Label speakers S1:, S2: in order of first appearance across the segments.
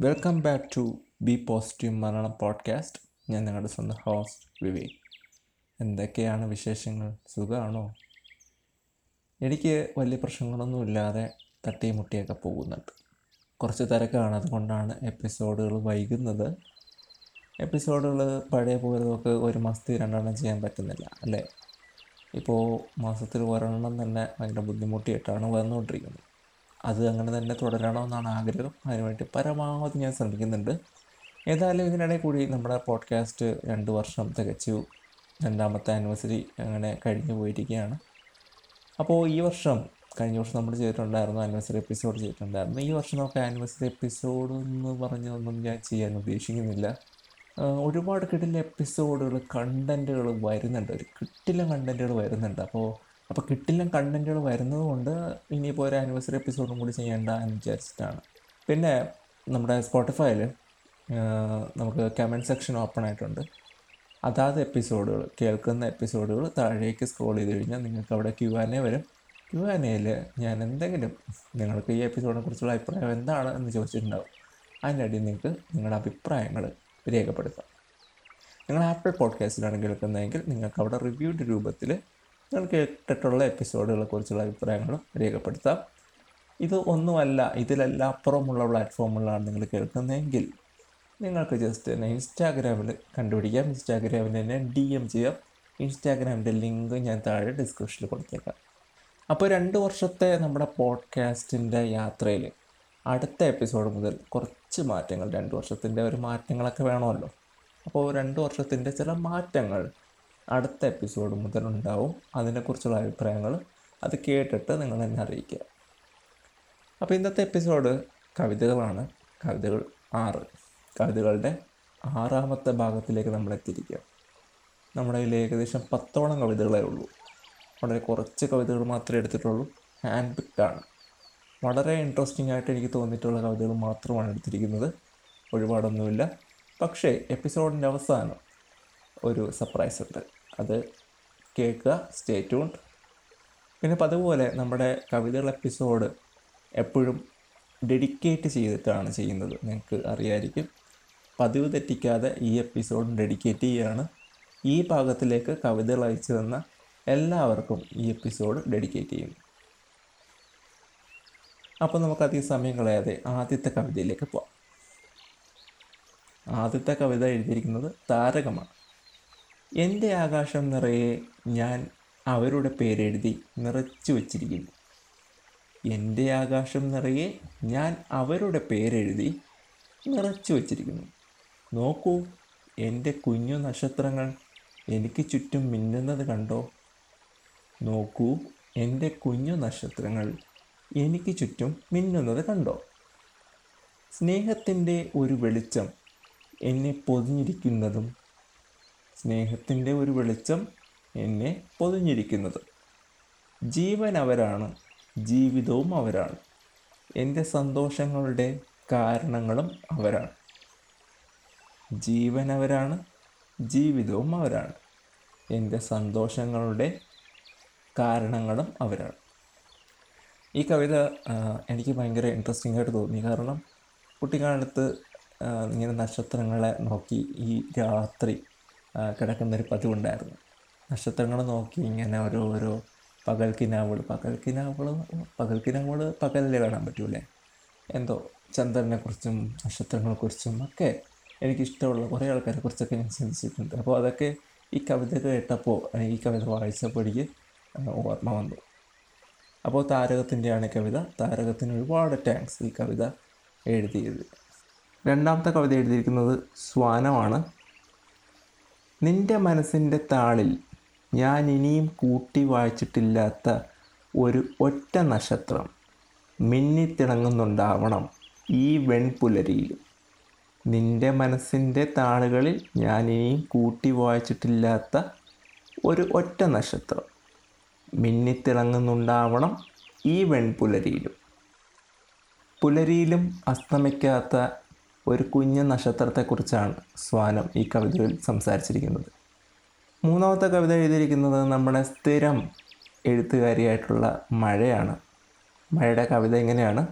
S1: Welcome back to B positive Malayalam podcast ഞാൻ നിങ്ങളുടെ സ്വന്തം ഹോസ്റ്റ് വിവേക്. എന്തൊക്കെയാണ് വിശേഷങ്ങൾ? സുഖമാണോ? എനിക്ക് വലിയ പ്രശ്നങ്ങളൊന്നും ഇല്ലാതെ തട്ടിയും മുട്ടിയൊക്കെ പോകുന്നുണ്ട്. കുറച്ച് തിരക്കാണ്. അതുകൊണ്ടാണ് എപ്പിസോഡുകൾ വൈകുന്നത്. എപ്പിസോഡുകൾ പഴയ പോലെ നമുക്ക് ഒരു മാസത്തിൽ രണ്ടെണ്ണം ചെയ്യാൻ പറ്റുന്നില്ല അല്ലേ? ഇപ്പോൾ മാസത്തിൽ ഒരെണ്ണം തന്നെ ഭയങ്കര ബുദ്ധിമുട്ടിയിട്ടാണ് വന്നുകൊണ്ടിരിക്കുന്നത്. അത് അങ്ങനെ തന്നെ തുടരണമെന്നാണ് ആഗ്രഹം. അതിനുവേണ്ടി പരമാവധി ഞാൻ ശ്രമിക്കുന്നുണ്ട്. ഏതായാലും ഇതിനിടയിൽ കൂടി നമ്മുടെ പോഡ്കാസ്റ്റ് രണ്ട് വർഷം തികച്ചു. രണ്ടാമത്തെ ആനിവേഴ്സറി അങ്ങനെ കഴിഞ്ഞു പോയിരിക്കുകയാണ്. അപ്പോൾ ഈ വർഷം കഴിഞ്ഞ വർഷം നമ്മൾ ചെയ്തിട്ടുണ്ടായിരുന്നു ആനിവേഴ്സറി എപ്പിസോഡ് ചെയ്തിട്ടുണ്ടായിരുന്നു. ഈ വർഷം നമുക്ക് ആനിവേഴ്സറി എപ്പിസോഡ് എന്ന് പറഞ്ഞൊന്നും ഞാൻ ചെയ്യാൻ ഉദ്ദേശിക്കുന്നില്ല. ഒരുപാട് കിടില എപ്പിസോഡുകൾ കണ്ടന്റുകൾ വരുന്നുണ്ട്. ഒരു കിട്ടില്ല കണ്ടന്റുകൾ വരുന്നുണ്ട്. അപ്പോൾ അപ്പോൾ കിട്ടില്ല കണ്ടന്റുകൾ വരുന്നത് കൊണ്ട് ഇനിയിപ്പോൾ ഒരു ആനിവേഴ്സറി എപ്പിസോഡും കൂടി ചെയ്യേണ്ട എന്ന് വിചാരിച്ചിട്ടാണ്. പിന്നെ നമ്മുടെ സ്പോട്ടിഫൈയിൽ നമുക്ക് കമന്റ് സെക്ഷൻ ഓപ്പൺ ആയിട്ടുണ്ട്. അതാത് എപ്പിസോഡുകൾ കേൾക്കുന്ന എപ്പിസോഡുകൾ താഴേക്ക് സ്ക്രോൾ ചെയ്ത് കഴിഞ്ഞാൽ നിങ്ങൾക്ക് അവിടെ ക്യു ആൻ എ വരും. ക്യു ആൻ എയിൽ ഞാൻ എന്തെങ്കിലും നിങ്ങൾക്ക് ഈ എപ്പിസോഡിനെ കുറിച്ചുള്ള അഭിപ്രായം എന്താണ് എന്ന് ചോദിച്ചിട്ടുണ്ടാവും. അതിന്റെ അടിയിൽ നിങ്ങൾക്ക് നിങ്ങളുടെ അഭിപ്രായങ്ങൾ രേഖപ്പെടുത്താം. നിങ്ങൾ ആപ്പിൾ പോഡ്കാസ്റ്റിലാണ് കേൾക്കുന്നതെങ്കിൽ നിങ്ങൾക്ക് അവിടെ റിവ്യൂഡ് രൂപത്തിൽ നിങ്ങൾ കേട്ടിട്ടുള്ള എപ്പിസോഡുകളെ കുറിച്ചുള്ള അഭിപ്രായങ്ങളും രേഖപ്പെടുത്താം. ഇത് ഒന്നുമല്ല ഇതിലല്ല അപ്പുറമുള്ള പ്ലാറ്റ്ഫോമുകളാണ് നിങ്ങൾ കേൾക്കുന്നതെങ്കിൽ നിങ്ങൾക്ക് ജസ്റ്റ് എന്നെ ഇൻസ്റ്റാഗ്രാമിൽ കണ്ടുപിടിക്കാം. ഇൻസ്റ്റാഗ്രാമിൽ തന്നെ ഡി എം ചെയ്യാം. ഇൻസ്റ്റാഗ്രാമിന്റെ ലിങ്ക് ഞാൻ താഴെ ഡിസ്ക്രിപ്ഷനിൽ കൊടുത്തേക്കാം. അപ്പോൾ രണ്ട് വർഷത്തെ നമ്മുടെ പോഡ്കാസ്റ്റിന്റെ യാത്രയിൽ അടുത്ത എപ്പിസോഡ് മുതൽ കുറച്ച് മാറ്റങ്ങൾ രണ്ട് വർഷത്തിന്റെ ഒരു മാറ്റങ്ങളൊക്കെ വേണമല്ലോ. അപ്പോൾ രണ്ട് വർഷത്തിന്റെ ചില മാറ്റങ്ങൾ അടുത്ത എപ്പിസോഡ് മുതൽ ഉണ്ടാവും അതിനെക്കുറിച്ചുള്ള അഭിപ്രായങ്ങൾ അത് കേട്ടിട്ട് നിങ്ങൾ എന്നെ അറിയിക്കുക. അപ്പോൾ ഇന്നത്തെ എപ്പിസോഡ് കവിതകളാണ്. കവിതകൾ ആറ്. കവിതകളുടെ ആറാമത്തെ ഭാഗത്തിലേക്ക് നമ്മൾ എത്തിയിരിക്കുക. നമ്മുടെ കയ്യിൽ ഏകദേശം പത്തോളം കവിതകളേ ഉള്ളൂ. വളരെ കുറച്ച് കവിതകൾ മാത്രമേ എടുത്തിട്ടുള്ളൂ. ഹാൻഡ് പിക്ഡാണ് വളരെ ഇൻട്രസ്റ്റിംഗ് ആയിട്ട് എനിക്ക് തോന്നിയിട്ടുള്ള കവിതകൾ മാത്രമാണ് എടുത്തിരിക്കുന്നത്. ഒരുപാടൊന്നുമില്ല. പക്ഷേ എപ്പിസോഡിന്റെ അവസാനം ഒരു സർപ്രൈസ് ഉണ്ട്. അത് കേൾക്കുക സ്റ്റേ ട്യൂൺഡ് പിന്നെ അതുപോലെ നമ്മുടെ കവിതകൾ എപ്പിസോഡ് എപ്പോഴും ഡെഡിക്കേറ്റ് ചെയ്തിട്ടാണ് ചെയ്യുന്നത്. നിങ്ങൾക്ക് അറിയായിരിക്കും. പതിവ് തെറ്റിക്കാതെ ഈ എപ്പിസോഡ് ഡെഡിക്കേറ്റ് ചെയ്യുകയാണ് ഈ ഭാഗത്തിലേക്ക് കവിതകൾ അയച്ചു തന്ന എല്ലാവർക്കും ഈ എപ്പിസോഡ് ഡെഡിക്കേറ്റ് ചെയ്യുന്നു അപ്പോൾ നമുക്ക് അധികം സമയം കളയാതെ ആദ്യത്തെ കവിതയിലേക്ക് പോവാം. ആദ്യത്തെ കവിത എഴുതിയിരിക്കുന്നത് താരകമാണ്. എന്റെ ആകാശം നിറയെ ഞാൻ അവരുടെ പേരെഴുതി നിറച്ചു വച്ചിരിക്കുന്നു. എന്റെ ആകാശം നിറയെ ഞാൻ അവരുടെ പേരെഴുതി നിറച്ചു വച്ചിരിക്കുന്നു. നോക്കൂ എന്റെ കുഞ്ഞു നക്ഷത്രങ്ങൾ എനിക്ക് ചുറ്റും മിന്നുന്നത് കണ്ടോ? നോക്കൂ എന്റെ കുഞ്ഞു നക്ഷത്രങ്ങൾ എനിക്ക് ചുറ്റും മിന്നുന്നത് കണ്ടോ? സ്നേഹത്തിന്റെ ഒരു വെളിച്ചം എന്നെ പൊതിഞ്ഞിരിക്കുന്നതും സ്നേഹത്തിന്റെ ഒരു വെളിച്ചം എന്നെ പൊതിഞ്ഞിരിക്കുന്നത്. ജീവൻ അവരാണ് ജീവിതവും അവരാണ്. എന്റെ സന്തോഷങ്ങളുടെ കാരണങ്ങളും അവരാണ്. ജീവൻ അവരാണ് ജീവിതവും അവരാണ്. എന്റെ സന്തോഷങ്ങളുടെ കാരണങ്ങളും അവരാണ്. ഈ കവിത എനിക്ക് ഭയങ്കര ഇൻട്രസ്റ്റിംഗ് ആയിട്ട് തോന്നി. കാരണം കുട്ടിക്കാലത്ത് ഇങ്ങനെ നക്ഷത്രങ്ങളെ നോക്കി ഈ രാത്രി കിടക്കുന്നൊരു പതിവുണ്ടായിരുന്നു. നക്ഷത്രങ്ങൾ നോക്കി ഇങ്ങനെ ഓരോ ഓരോ പകൽ കിനാവുൾ പകൽ പകൽക്കിനാവുകൾ പകൽക്കിനാവുകൾ പകൽക്കിനാവുകൾ പകലിൽ കാണാൻ പറ്റൂലേ? എന്തോ ചന്ദ്രനെക്കുറിച്ചും നക്ഷത്രങ്ങളെക്കുറിച്ചും ഒക്കെ എനിക്കിഷ്ടമുള്ള കുറേ ആൾക്കാരെ കുറിച്ചൊക്കെ ഞാൻ ചിന്തിച്ചിട്ടുണ്ട്. അപ്പോൾ അതൊക്കെ ഈ കവിത കേട്ടപ്പോൾ ഈ കവിത വായിച്ചപ്പോൾ എനിക്ക് ഓർമ്മ വന്നു. അപ്പോൾ താരകത്തിന്റെയാണ് കവിത. താരകത്തിന് ഒരുപാട് താങ്ക്സ് ഈ കവിത എഴുതിയത്. രണ്ടാമത്തെ കവിത എഴുതിയിരിക്കുന്നത് സ്വാനമാണ്. നിന്റെ മനസ്സിന്റെ താളിൽ ഞാൻ ഇനിയും കൂട്ടി വായിച്ചിട്ടില്ലാത്ത ഒരു ഒറ്റ നക്ഷത്രം മിന്നിത്തിളങ്ങുന്നുണ്ടാവണം ഈ വെൺപുലരിയിൽ. നിന്റെ മനസ്സിന്റെ താളുകളിൽ ഞാൻ ഇനിയും കൂട്ടി വായിച്ചിട്ടില്ലാത്ത ഒരു ഒറ്റ നക്ഷത്രം മിന്നിത്തിളങ്ങുന്നുണ്ടാവണം ഈ വെൺപുലരിയിലും. പുലരിയിലും അസ്തമിക്കാത്ത ഒരു കുഞ്ഞ നക്ഷത്രത്തെക്കുറിച്ചാണ് സ്വാനം ഈ കവിതയിൽ സംസാരിച്ചിരിക്കുന്നത്. മൂന്നാമത്തെ കവിത എഴുതിയിരിക്കുന്നത് നമ്മുടെ സ്ഥിരം എഴുത്തുകാരിയായിട്ടുള്ള മഴയാണ്. മഴയുടെ കവിത എങ്ങനെയാണ്?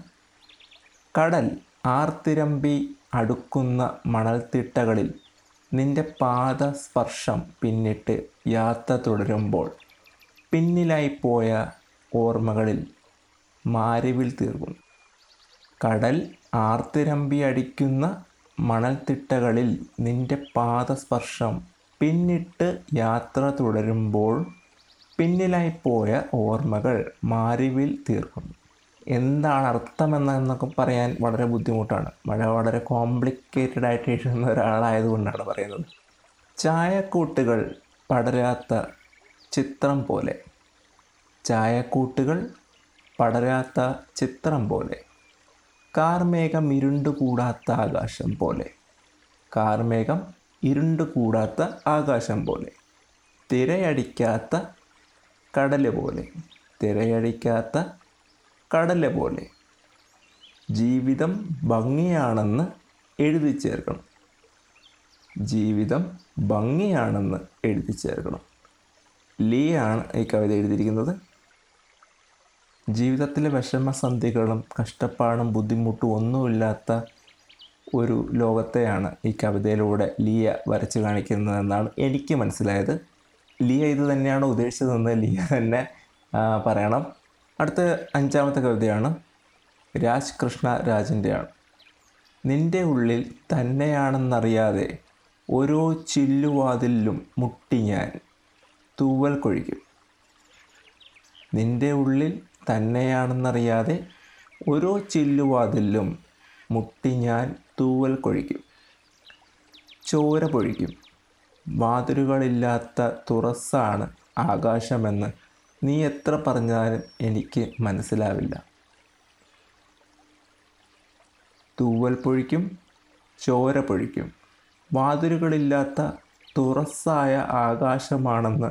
S1: കടൽ ആർത്തിരമ്പി അടുക്കുന്ന മണൽത്തിട്ടകളിൽ നിന്റെ പാദ സ്പർശം പിന്നിട്ട് യാത്ര തുടരുമ്പോൾ പിന്നിലായി പോയ ഓർമ്മകളിൽ മാരിവിൽ തീർക്കുന്നു. കടൽ ആർത്തിരമ്പി അടിക്കുന്ന മണൽത്തിട്ടകളിൽ നിന്റെ പാദസ്പർശം പിന്നിട്ട് യാത്ര തുടരുമ്പോൾ പിന്നിലായി പോയ ഓർമ്മകൾ മാറിവിൽ തീർക്കുന്നു. എന്താണ് അർത്ഥമെന്ന് എന്നൊക്കെ പറയാൻ വളരെ ബുദ്ധിമുട്ടാണ്. മഴ വളരെ കോംപ്ലിക്കേറ്റഡ് ആയിട്ട് എഴുതുന്ന ഒരാളായതുകൊണ്ടാണ് പറയുന്നത്. ചായക്കൂട്ടുകൾ പടരാത്ത ചിത്രം പോലെ. ചായക്കൂട്ടുകൾ പടരാത്ത ചിത്രം പോലെ. കാർമേഘം ഇരുണ്ടുകൂടാത്ത ആകാശം പോലെ. കാർമേഘം ഇരുണ്ടുകൂടാത്ത ആകാശം പോലെ. തിരയടിക്കാത്ത കടൽ പോലെ. തിരയടിക്കാത്ത കടൽ പോലെ. ജീവിതം ഭംഗിയാണെന്ന് എഴുതി ചേർക്കണം. ജീവിതം ഭംഗിയാണെന്ന് എഴുതി ചേർക്കണം. ലീ ആണ് ഈ കവിത എഴുതിയിരിക്കുന്നത്. ജീവിതത്തിലെ വിഷമസന്ധികളും കഷ്ടപ്പാടും ബുദ്ധിമുട്ടും ഒന്നുമില്ലാത്ത ഒരു ലോകത്തെയാണ് ഈ കവിതയിലൂടെ ലിയ വരച്ചു കാണിക്കുന്നതെന്നാണ് എനിക്ക് മനസ്സിലായത്. ലിയ ഇത് തന്നെയാണ് ഉദ്ദേശിച്ചതെന്ന് ലിയ തന്നെ പറയണം. അടുത്ത അഞ്ചാമത്തെ കവിതയാണ് രാജ് കൃഷ്ണ രാജിന്റെയാണ് നിന്റെ ഉള്ളിൽ തന്നെയാണെന്നറിയാതെ ഓരോ ചില്ലുവാതിലും മുട്ടി ഞാൻ തൂവൽ കൊഴിക്കും. നിന്റെ ഉള്ളിൽ തന്നെയാണെന്നറിയാതെ ഓരോ ചില്ലുവാതിലും മുട്ടി ഞാൻ തൂവൽ കൊഴിക്കും. ചോര പൊഴിക്കും. വാതിലുകളില്ലാത്ത തുറസ്സാണ് ആകാശമെന്ന് നീ എത്ര പറഞ്ഞാലും എനിക്ക് മനസ്സിലാവില്ല. തൂവൽ പൊഴിക്കും ചോര പൊഴിക്കും. വാതിലുകളില്ലാത്ത തുറസ്സായ ആകാശമാണെന്ന്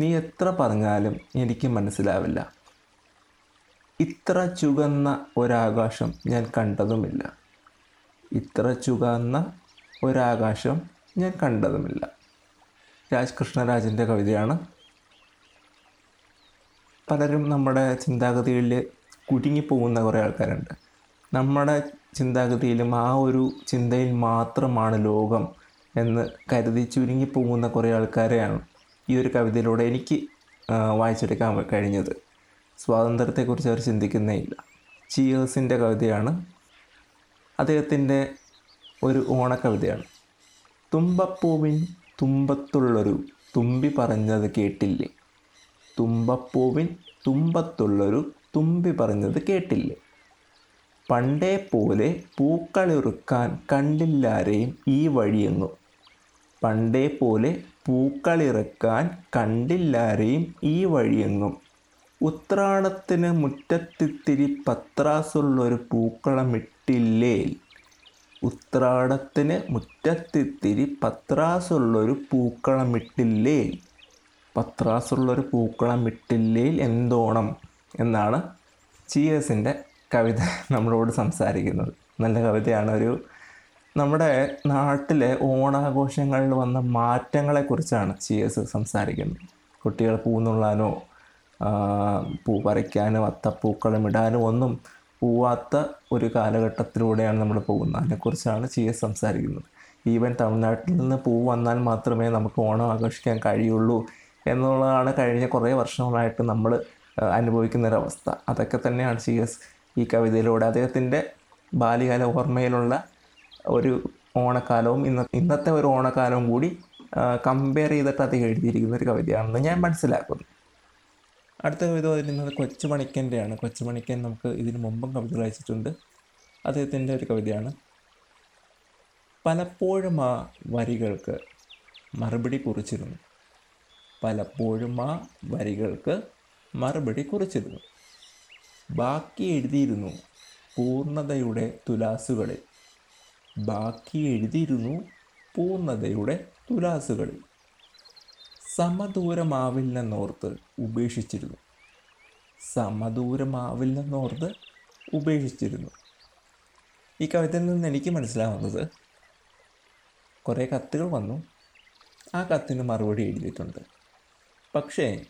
S1: നീ എത്ര പറഞ്ഞാലും എനിക്ക് മനസ്സിലാവില്ല. ഇത്ര ചുകന്ന ഒരാകാശം ഞാൻ കണ്ടതുമില്ല. ഇത്ര ചുകന്ന ഒരാകാശം ഞാൻ കണ്ടതുമില്ല. രാജ് കൃഷ്ണരാജിന്റെ കവിതയാണ്. പലരും നമ്മുടെ ചിന്താഗതിയിൽ കുടുങ്ങിപ്പോകുന്ന കുറേ ആൾക്കാരുണ്ട്. നമ്മുടെ ചിന്താഗതിയിലും ആ ഒരു ചിന്തയിൽ മാത്രമാണ് ലോകം എന്ന് കരുതി ചുരുങ്ങിപ്പോകുന്ന കുറേ ആൾക്കാരെയാണ് ഈ ഒരു കവിതയിലൂടെ എനിക്ക് വായിച്ചെടുക്കാൻ കഴിഞ്ഞത്. സ്വാതന്ത്ര്യത്തെക്കുറിച്ച് അവർ ചിന്തിക്കുന്നേ ഇല്ല ചിയേഴ്സിന്റെ കവിതയാണ്. അദ്ദേഹത്തിന്റെ ഒരു ഓണക്കവിതയാണ്. തുമ്പപ്പൂവിൻ തുമ്പത്തുള്ളൊരു തുമ്പി പറഞ്ഞത് കേട്ടില്ലേ? തുമ്പപ്പൂവിൻ തുമ്പത്തുള്ളൊരു തുമ്പി പറഞ്ഞത് കേട്ടില്ലേ? പണ്ടേ പോലെ പൂക്കളിറുക്കാൻ കണ്ടില്ലാരെയും ഈ വഴിയെങ്ങും പണ്ടേ പോലെ പൂക്കളിറക്കാൻ കണ്ടില്ലാരെയും ഈ വഴിയെങ്ങും ഉത്രാടത്തിന് മുറ്റത്തിത്തിരി പത്രാസുള്ളൊരു പൂക്കളമിട്ടില്ലേൽ ഉത്രാടത്തിന് മുറ്റത്തിത്തിരി പത്രാസുള്ളൊരു പൂക്കളമിട്ടില്ലേൽ പത്രാസുള്ളൊരു പൂക്കളമിട്ടില്ലേൽ എന്തോണം? എന്നാണ് ചിയേഴ്സിന്റെ കവിത നമ്മളോട് സംസാരിക്കുന്നത്. നല്ല കവിതയാണ് ഒരു നമ്മുടെ നാട്ടിലെ ഓണാഘോഷങ്ങളിൽ വന്ന മാറ്റങ്ങളെക്കുറിച്ചാണ് ചിയേഴ്സ് സംസാരിക്കുന്നത്. കുട്ടികൾ പൂ നുള്ളാനോ ആ, പൂ പറിക്കാനും അത്തപ്പൂക്കളും ഇടാനും ഒന്നും പോവാത്ത ഒരു കാലഘട്ടത്തിലൂടെയാണ് നമ്മൾ പോകുന്നത്. അതിനെക്കുറിച്ചാണ് ചിയേഴ്സ് സംസാരിക്കുന്നത്. ഈവൻ തമിഴ്നാട്ടിൽ നിന്ന് പൂ വന്നാൽ മാത്രമേ നമുക്ക് ഓണം ആഘോഷിക്കാൻ കഴിയുള്ളൂ എന്നുള്ളതാണ് കഴിഞ്ഞ കുറേ വർഷങ്ങളായിട്ട് നമ്മൾ അനുഭവിക്കുന്ന ഒരവസ്ഥ അതൊക്കെ തന്നെയാണ് ചിയേഴ്സ് ഈ കവിതയിലൂടെ അദ്ദേഹത്തിന്റെ ബാല്യകാല ഓർമ്മയിലുള്ള ഒരു ഓണക്കാലവും ഇന്ന ഇന്നത്തെ ഒരു ഓണക്കാലവും കൂടി കമ്പയർ ചെയ്തിട്ട് അദ്ദേഹം എഴുതിയിരിക്കുന്ന ഒരു കവിതയാണെന്ന് ഞാൻ മനസ്സിലാക്കുന്നു. അടുത്ത കവിത വരുന്നത് കൊച്ചുമണിക്കന്റെയാണ്. കൊച്ചുമണിക്കൻ നമുക്ക് ഇതിനു മുമ്പും കവിതകൾ അയച്ചിട്ടുണ്ട് അദ്ദേഹത്തിന്റെ ഒരു കവിതയാണ്. പലപ്പോഴും ആ വരികൾക്ക് മറുപടി കുറിച്ചിരുന്നു. പലപ്പോഴും ആ വരികൾക്ക് മറുപടി കുറിച്ചിരുന്നു. ബാക്കി എഴുതിയിരുന്നു പൂർണതയുടെ തുലാസുകളിൽ. ബാക്കി എഴുതിയിരുന്നു പൂർണതയുടെ തുലാസുകളിൽ. സമദൂരമാവില്ലെന്നോർത്ത് ഉപേക്ഷിച്ചിരുന്നു. സമദൂരമാവില്ലെന്നോർത്ത് ഉപേക്ഷിച്ചിരുന്നു. ഈ കവിതയിൽ നിന്ന് എനിക്ക് മനസ്സിലാവുന്നത് കുറേ കത്തുകൾ വന്നു. ആ കത്തിന് മറുപടി എഴുതിയിട്ടുണ്ട്. പക്ഷേ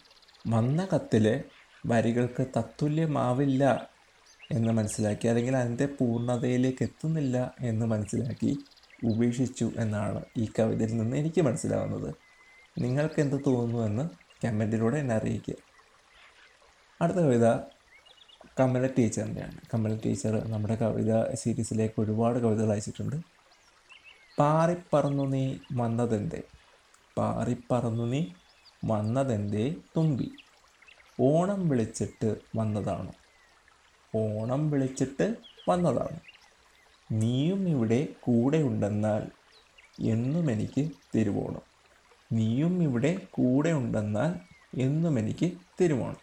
S1: വന്ന കത്തിലെ വരികൾക്ക് തത്തുല്യമാവില്ല എന്ന് മനസ്സിലാക്കി അല്ലെങ്കിൽ അതിന്റെ പൂർണതയിലേക്ക് എത്തുന്നില്ല എന്ന് മനസ്സിലാക്കി ഉപേക്ഷിച്ചു എന്നാണ് ഈ കവിതയിൽ നിന്ന് എനിക്ക് മനസ്സിലാവുന്നത്. നിങ്ങൾക്ക് എന്ത് തോന്നുന്നു എന്ന് കമന്റിലൂടെ എന്നെ അറിയിക്കുക. അടുത്ത കവിത കമല ടീച്ചറിന്റെയാണ്. കമല ടീച്ചർ നമ്മുടെ കവിത സീരീസിലേക്ക് ഒരുപാട് കവിതകൾ അയച്ചിട്ടുണ്ട്. പാറിപ്പറന്നു നീ വന്നതെന്തേ? പാറിപ്പറന്നു നീ വന്നതെന്തേ തുമ്പി? ഓണം വിളിച്ചിട്ട് വന്നതാണ്? ഓണം വിളിച്ചിട്ട് വന്നതാണ്? നീയും ഇവിടെ കൂടെ ഉണ്ടെന്നാൽ എന്നും എനിക്ക് തിരുവോണം. നീയും ഇവിടെ കൂടെ ഉണ്ടെന്നാൽ എന്നും എനിക്ക് തിരുവോണം.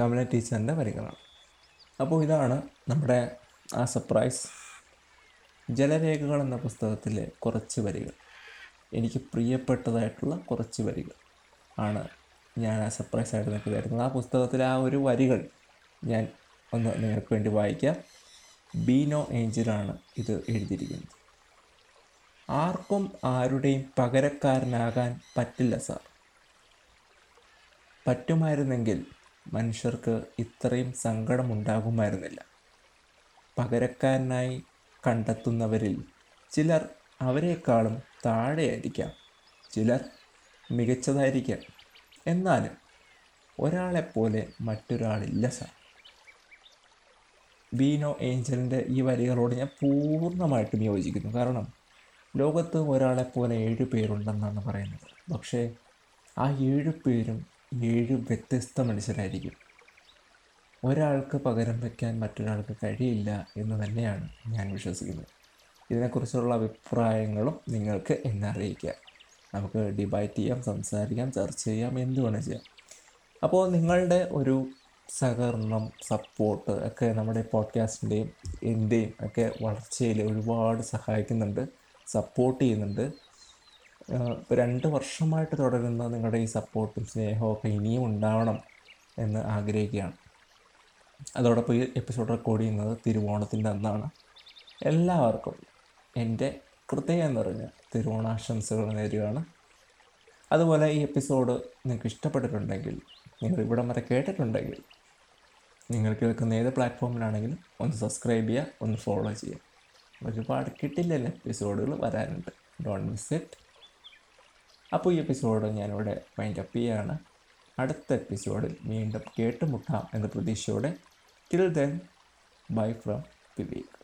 S1: കമല ടീച്ചറിന്റെ വരികളാണ്. അപ്പോൾ ഇതാണ് നമ്മുടെ ആ സർപ്രൈസ് ജലരേഖകൾ എന്ന പുസ്തകത്തിലെ കുറച്ച് വരികൾ. എനിക്ക് പ്രിയപ്പെട്ടതായിട്ടുള്ള കുറച്ച് വരികൾ ആണ് ഞാൻ ആ സർപ്രൈസ് ആയിട്ട് തരുന്നത്. ആ പുസ്തകത്തിലെ ആ ഒരു വരികൾ ഞാൻ ഒന്ന് നിങ്ങൾക്ക് വേണ്ടി വായിക്കാം. ബീനോ ഏഞ്ചലാണ് ഇത് എഴുതിയിരിക്കുന്നത്. ആർക്കും ആരുടെയും പകരക്കാരനാകാൻ പറ്റില്ല സാർ. പറ്റുമായിരുന്നെങ്കിൽ മനുഷ്യർക്ക് ഇത്രയും സങ്കടമുണ്ടാകുമായിരുന്നില്ല. പകരക്കാരനായി കണ്ടെത്തുന്നവരിൽ ചിലർ അവരെക്കാളും താഴെയായിരിക്കാം. ചിലർ മികച്ചതായിരിക്കാം. എന്നാലും ഒരാളെപ്പോലെ മറ്റൊരാളില്ല സാർ. ബീനോ ഏഞ്ചലിന്റെ ഈ വരികളോട് ഞാൻ പൂർണമായിട്ടും യോജിക്കുന്നു. കാരണം ലോകത്ത് ഒരാളെപ്പോലെ ഏഴ് പേരുണ്ടെന്നാണ് പറയുന്നത്. പക്ഷേ ആ ഏഴ് പേരും ഏഴ് വ്യത്യസ്ത മനുഷ്യരായിരിക്കും. ഒരാൾക്ക് പകരം വയ്ക്കാൻ മറ്റൊരാൾക്ക് കഴിയില്ല എന്ന് തന്നെയാണ് ഞാൻ വിശ്വസിക്കുന്നത്. ഇതിനെക്കുറിച്ചുള്ള അഭിപ്രായങ്ങളും നിങ്ങൾക്ക് എന്നെ അറിയിക്കുക. നമുക്ക് ഡിബൈറ്റ് ചെയ്യാം സംസാരിക്കാം ചർച്ച ചെയ്യാം എന്ത് വേണം ചെയ്യാം. അപ്പോൾ നിങ്ങളുടെ ഒരു സഹകരണം സപ്പോർട്ട് ഒക്കെ നമ്മുടെ പോഡ്കാസ്റ്റിന്റെയും എന്റെയും ഒക്കെ വളർച്ചയിൽ ഒരുപാട് സഹായിക്കുന്നുണ്ട്. സപ്പോർട്ട് ചെയ്യുന്നുണ്ട്. ഇപ്പോൾ രണ്ട് വർഷമായിട്ട് തുടരുന്ന നിങ്ങളുടെ ഈ സപ്പോർട്ടും സ്നേഹവും ഒക്കെ ഇനിയും ഉണ്ടാവണം എന്ന് ആഗ്രഹിക്കുകയാണ്. അതോടൊപ്പം ഈ എപ്പിസോഡ് റെക്കോർഡ് ചെയ്യുന്നത് തിരുവോണത്തിന്റെ അന്നാണ്. എല്ലാവർക്കും എന്റെ ഹൃദയം നിറഞ്ഞ തിരുവോണാശംസകൾ നേരുകയാണ്. അതുപോലെ ഈ എപ്പിസോഡ് നിങ്ങൾക്ക് ഇഷ്ടപ്പെട്ടിട്ടുണ്ടെങ്കിൽ നിങ്ങൾ ഇവിടം വരെ കേട്ടിട്ടുണ്ടെങ്കിൽ നിങ്ങൾ കേൾക്കുന്ന ഏത് പ്ലാറ്റ്ഫോമിലാണെങ്കിലും ഒന്ന് സബ്സ്ക്രൈബ് ചെയ്യുക ഒന്ന് ഫോളോ ചെയ്യുക. ഒരുപാട് കിട്ടില്ലല്ലോ എപ്പിസോഡുകൾ വരാനുണ്ട്. ഡോണ്ട് മിസ് ഇറ്റ് അപ്പോൾ ഈ എപ്പിസോഡ് ഞാനിവിടെ വൈൻഡ് അപ്പ് ചെയ്യുകയാണ് അടുത്ത എപ്പിസോഡിൽ വീണ്ടും കേട്ടുമുട്ടാം എന്ന പ്രതീക്ഷയോടെ. Till then bye from Vivek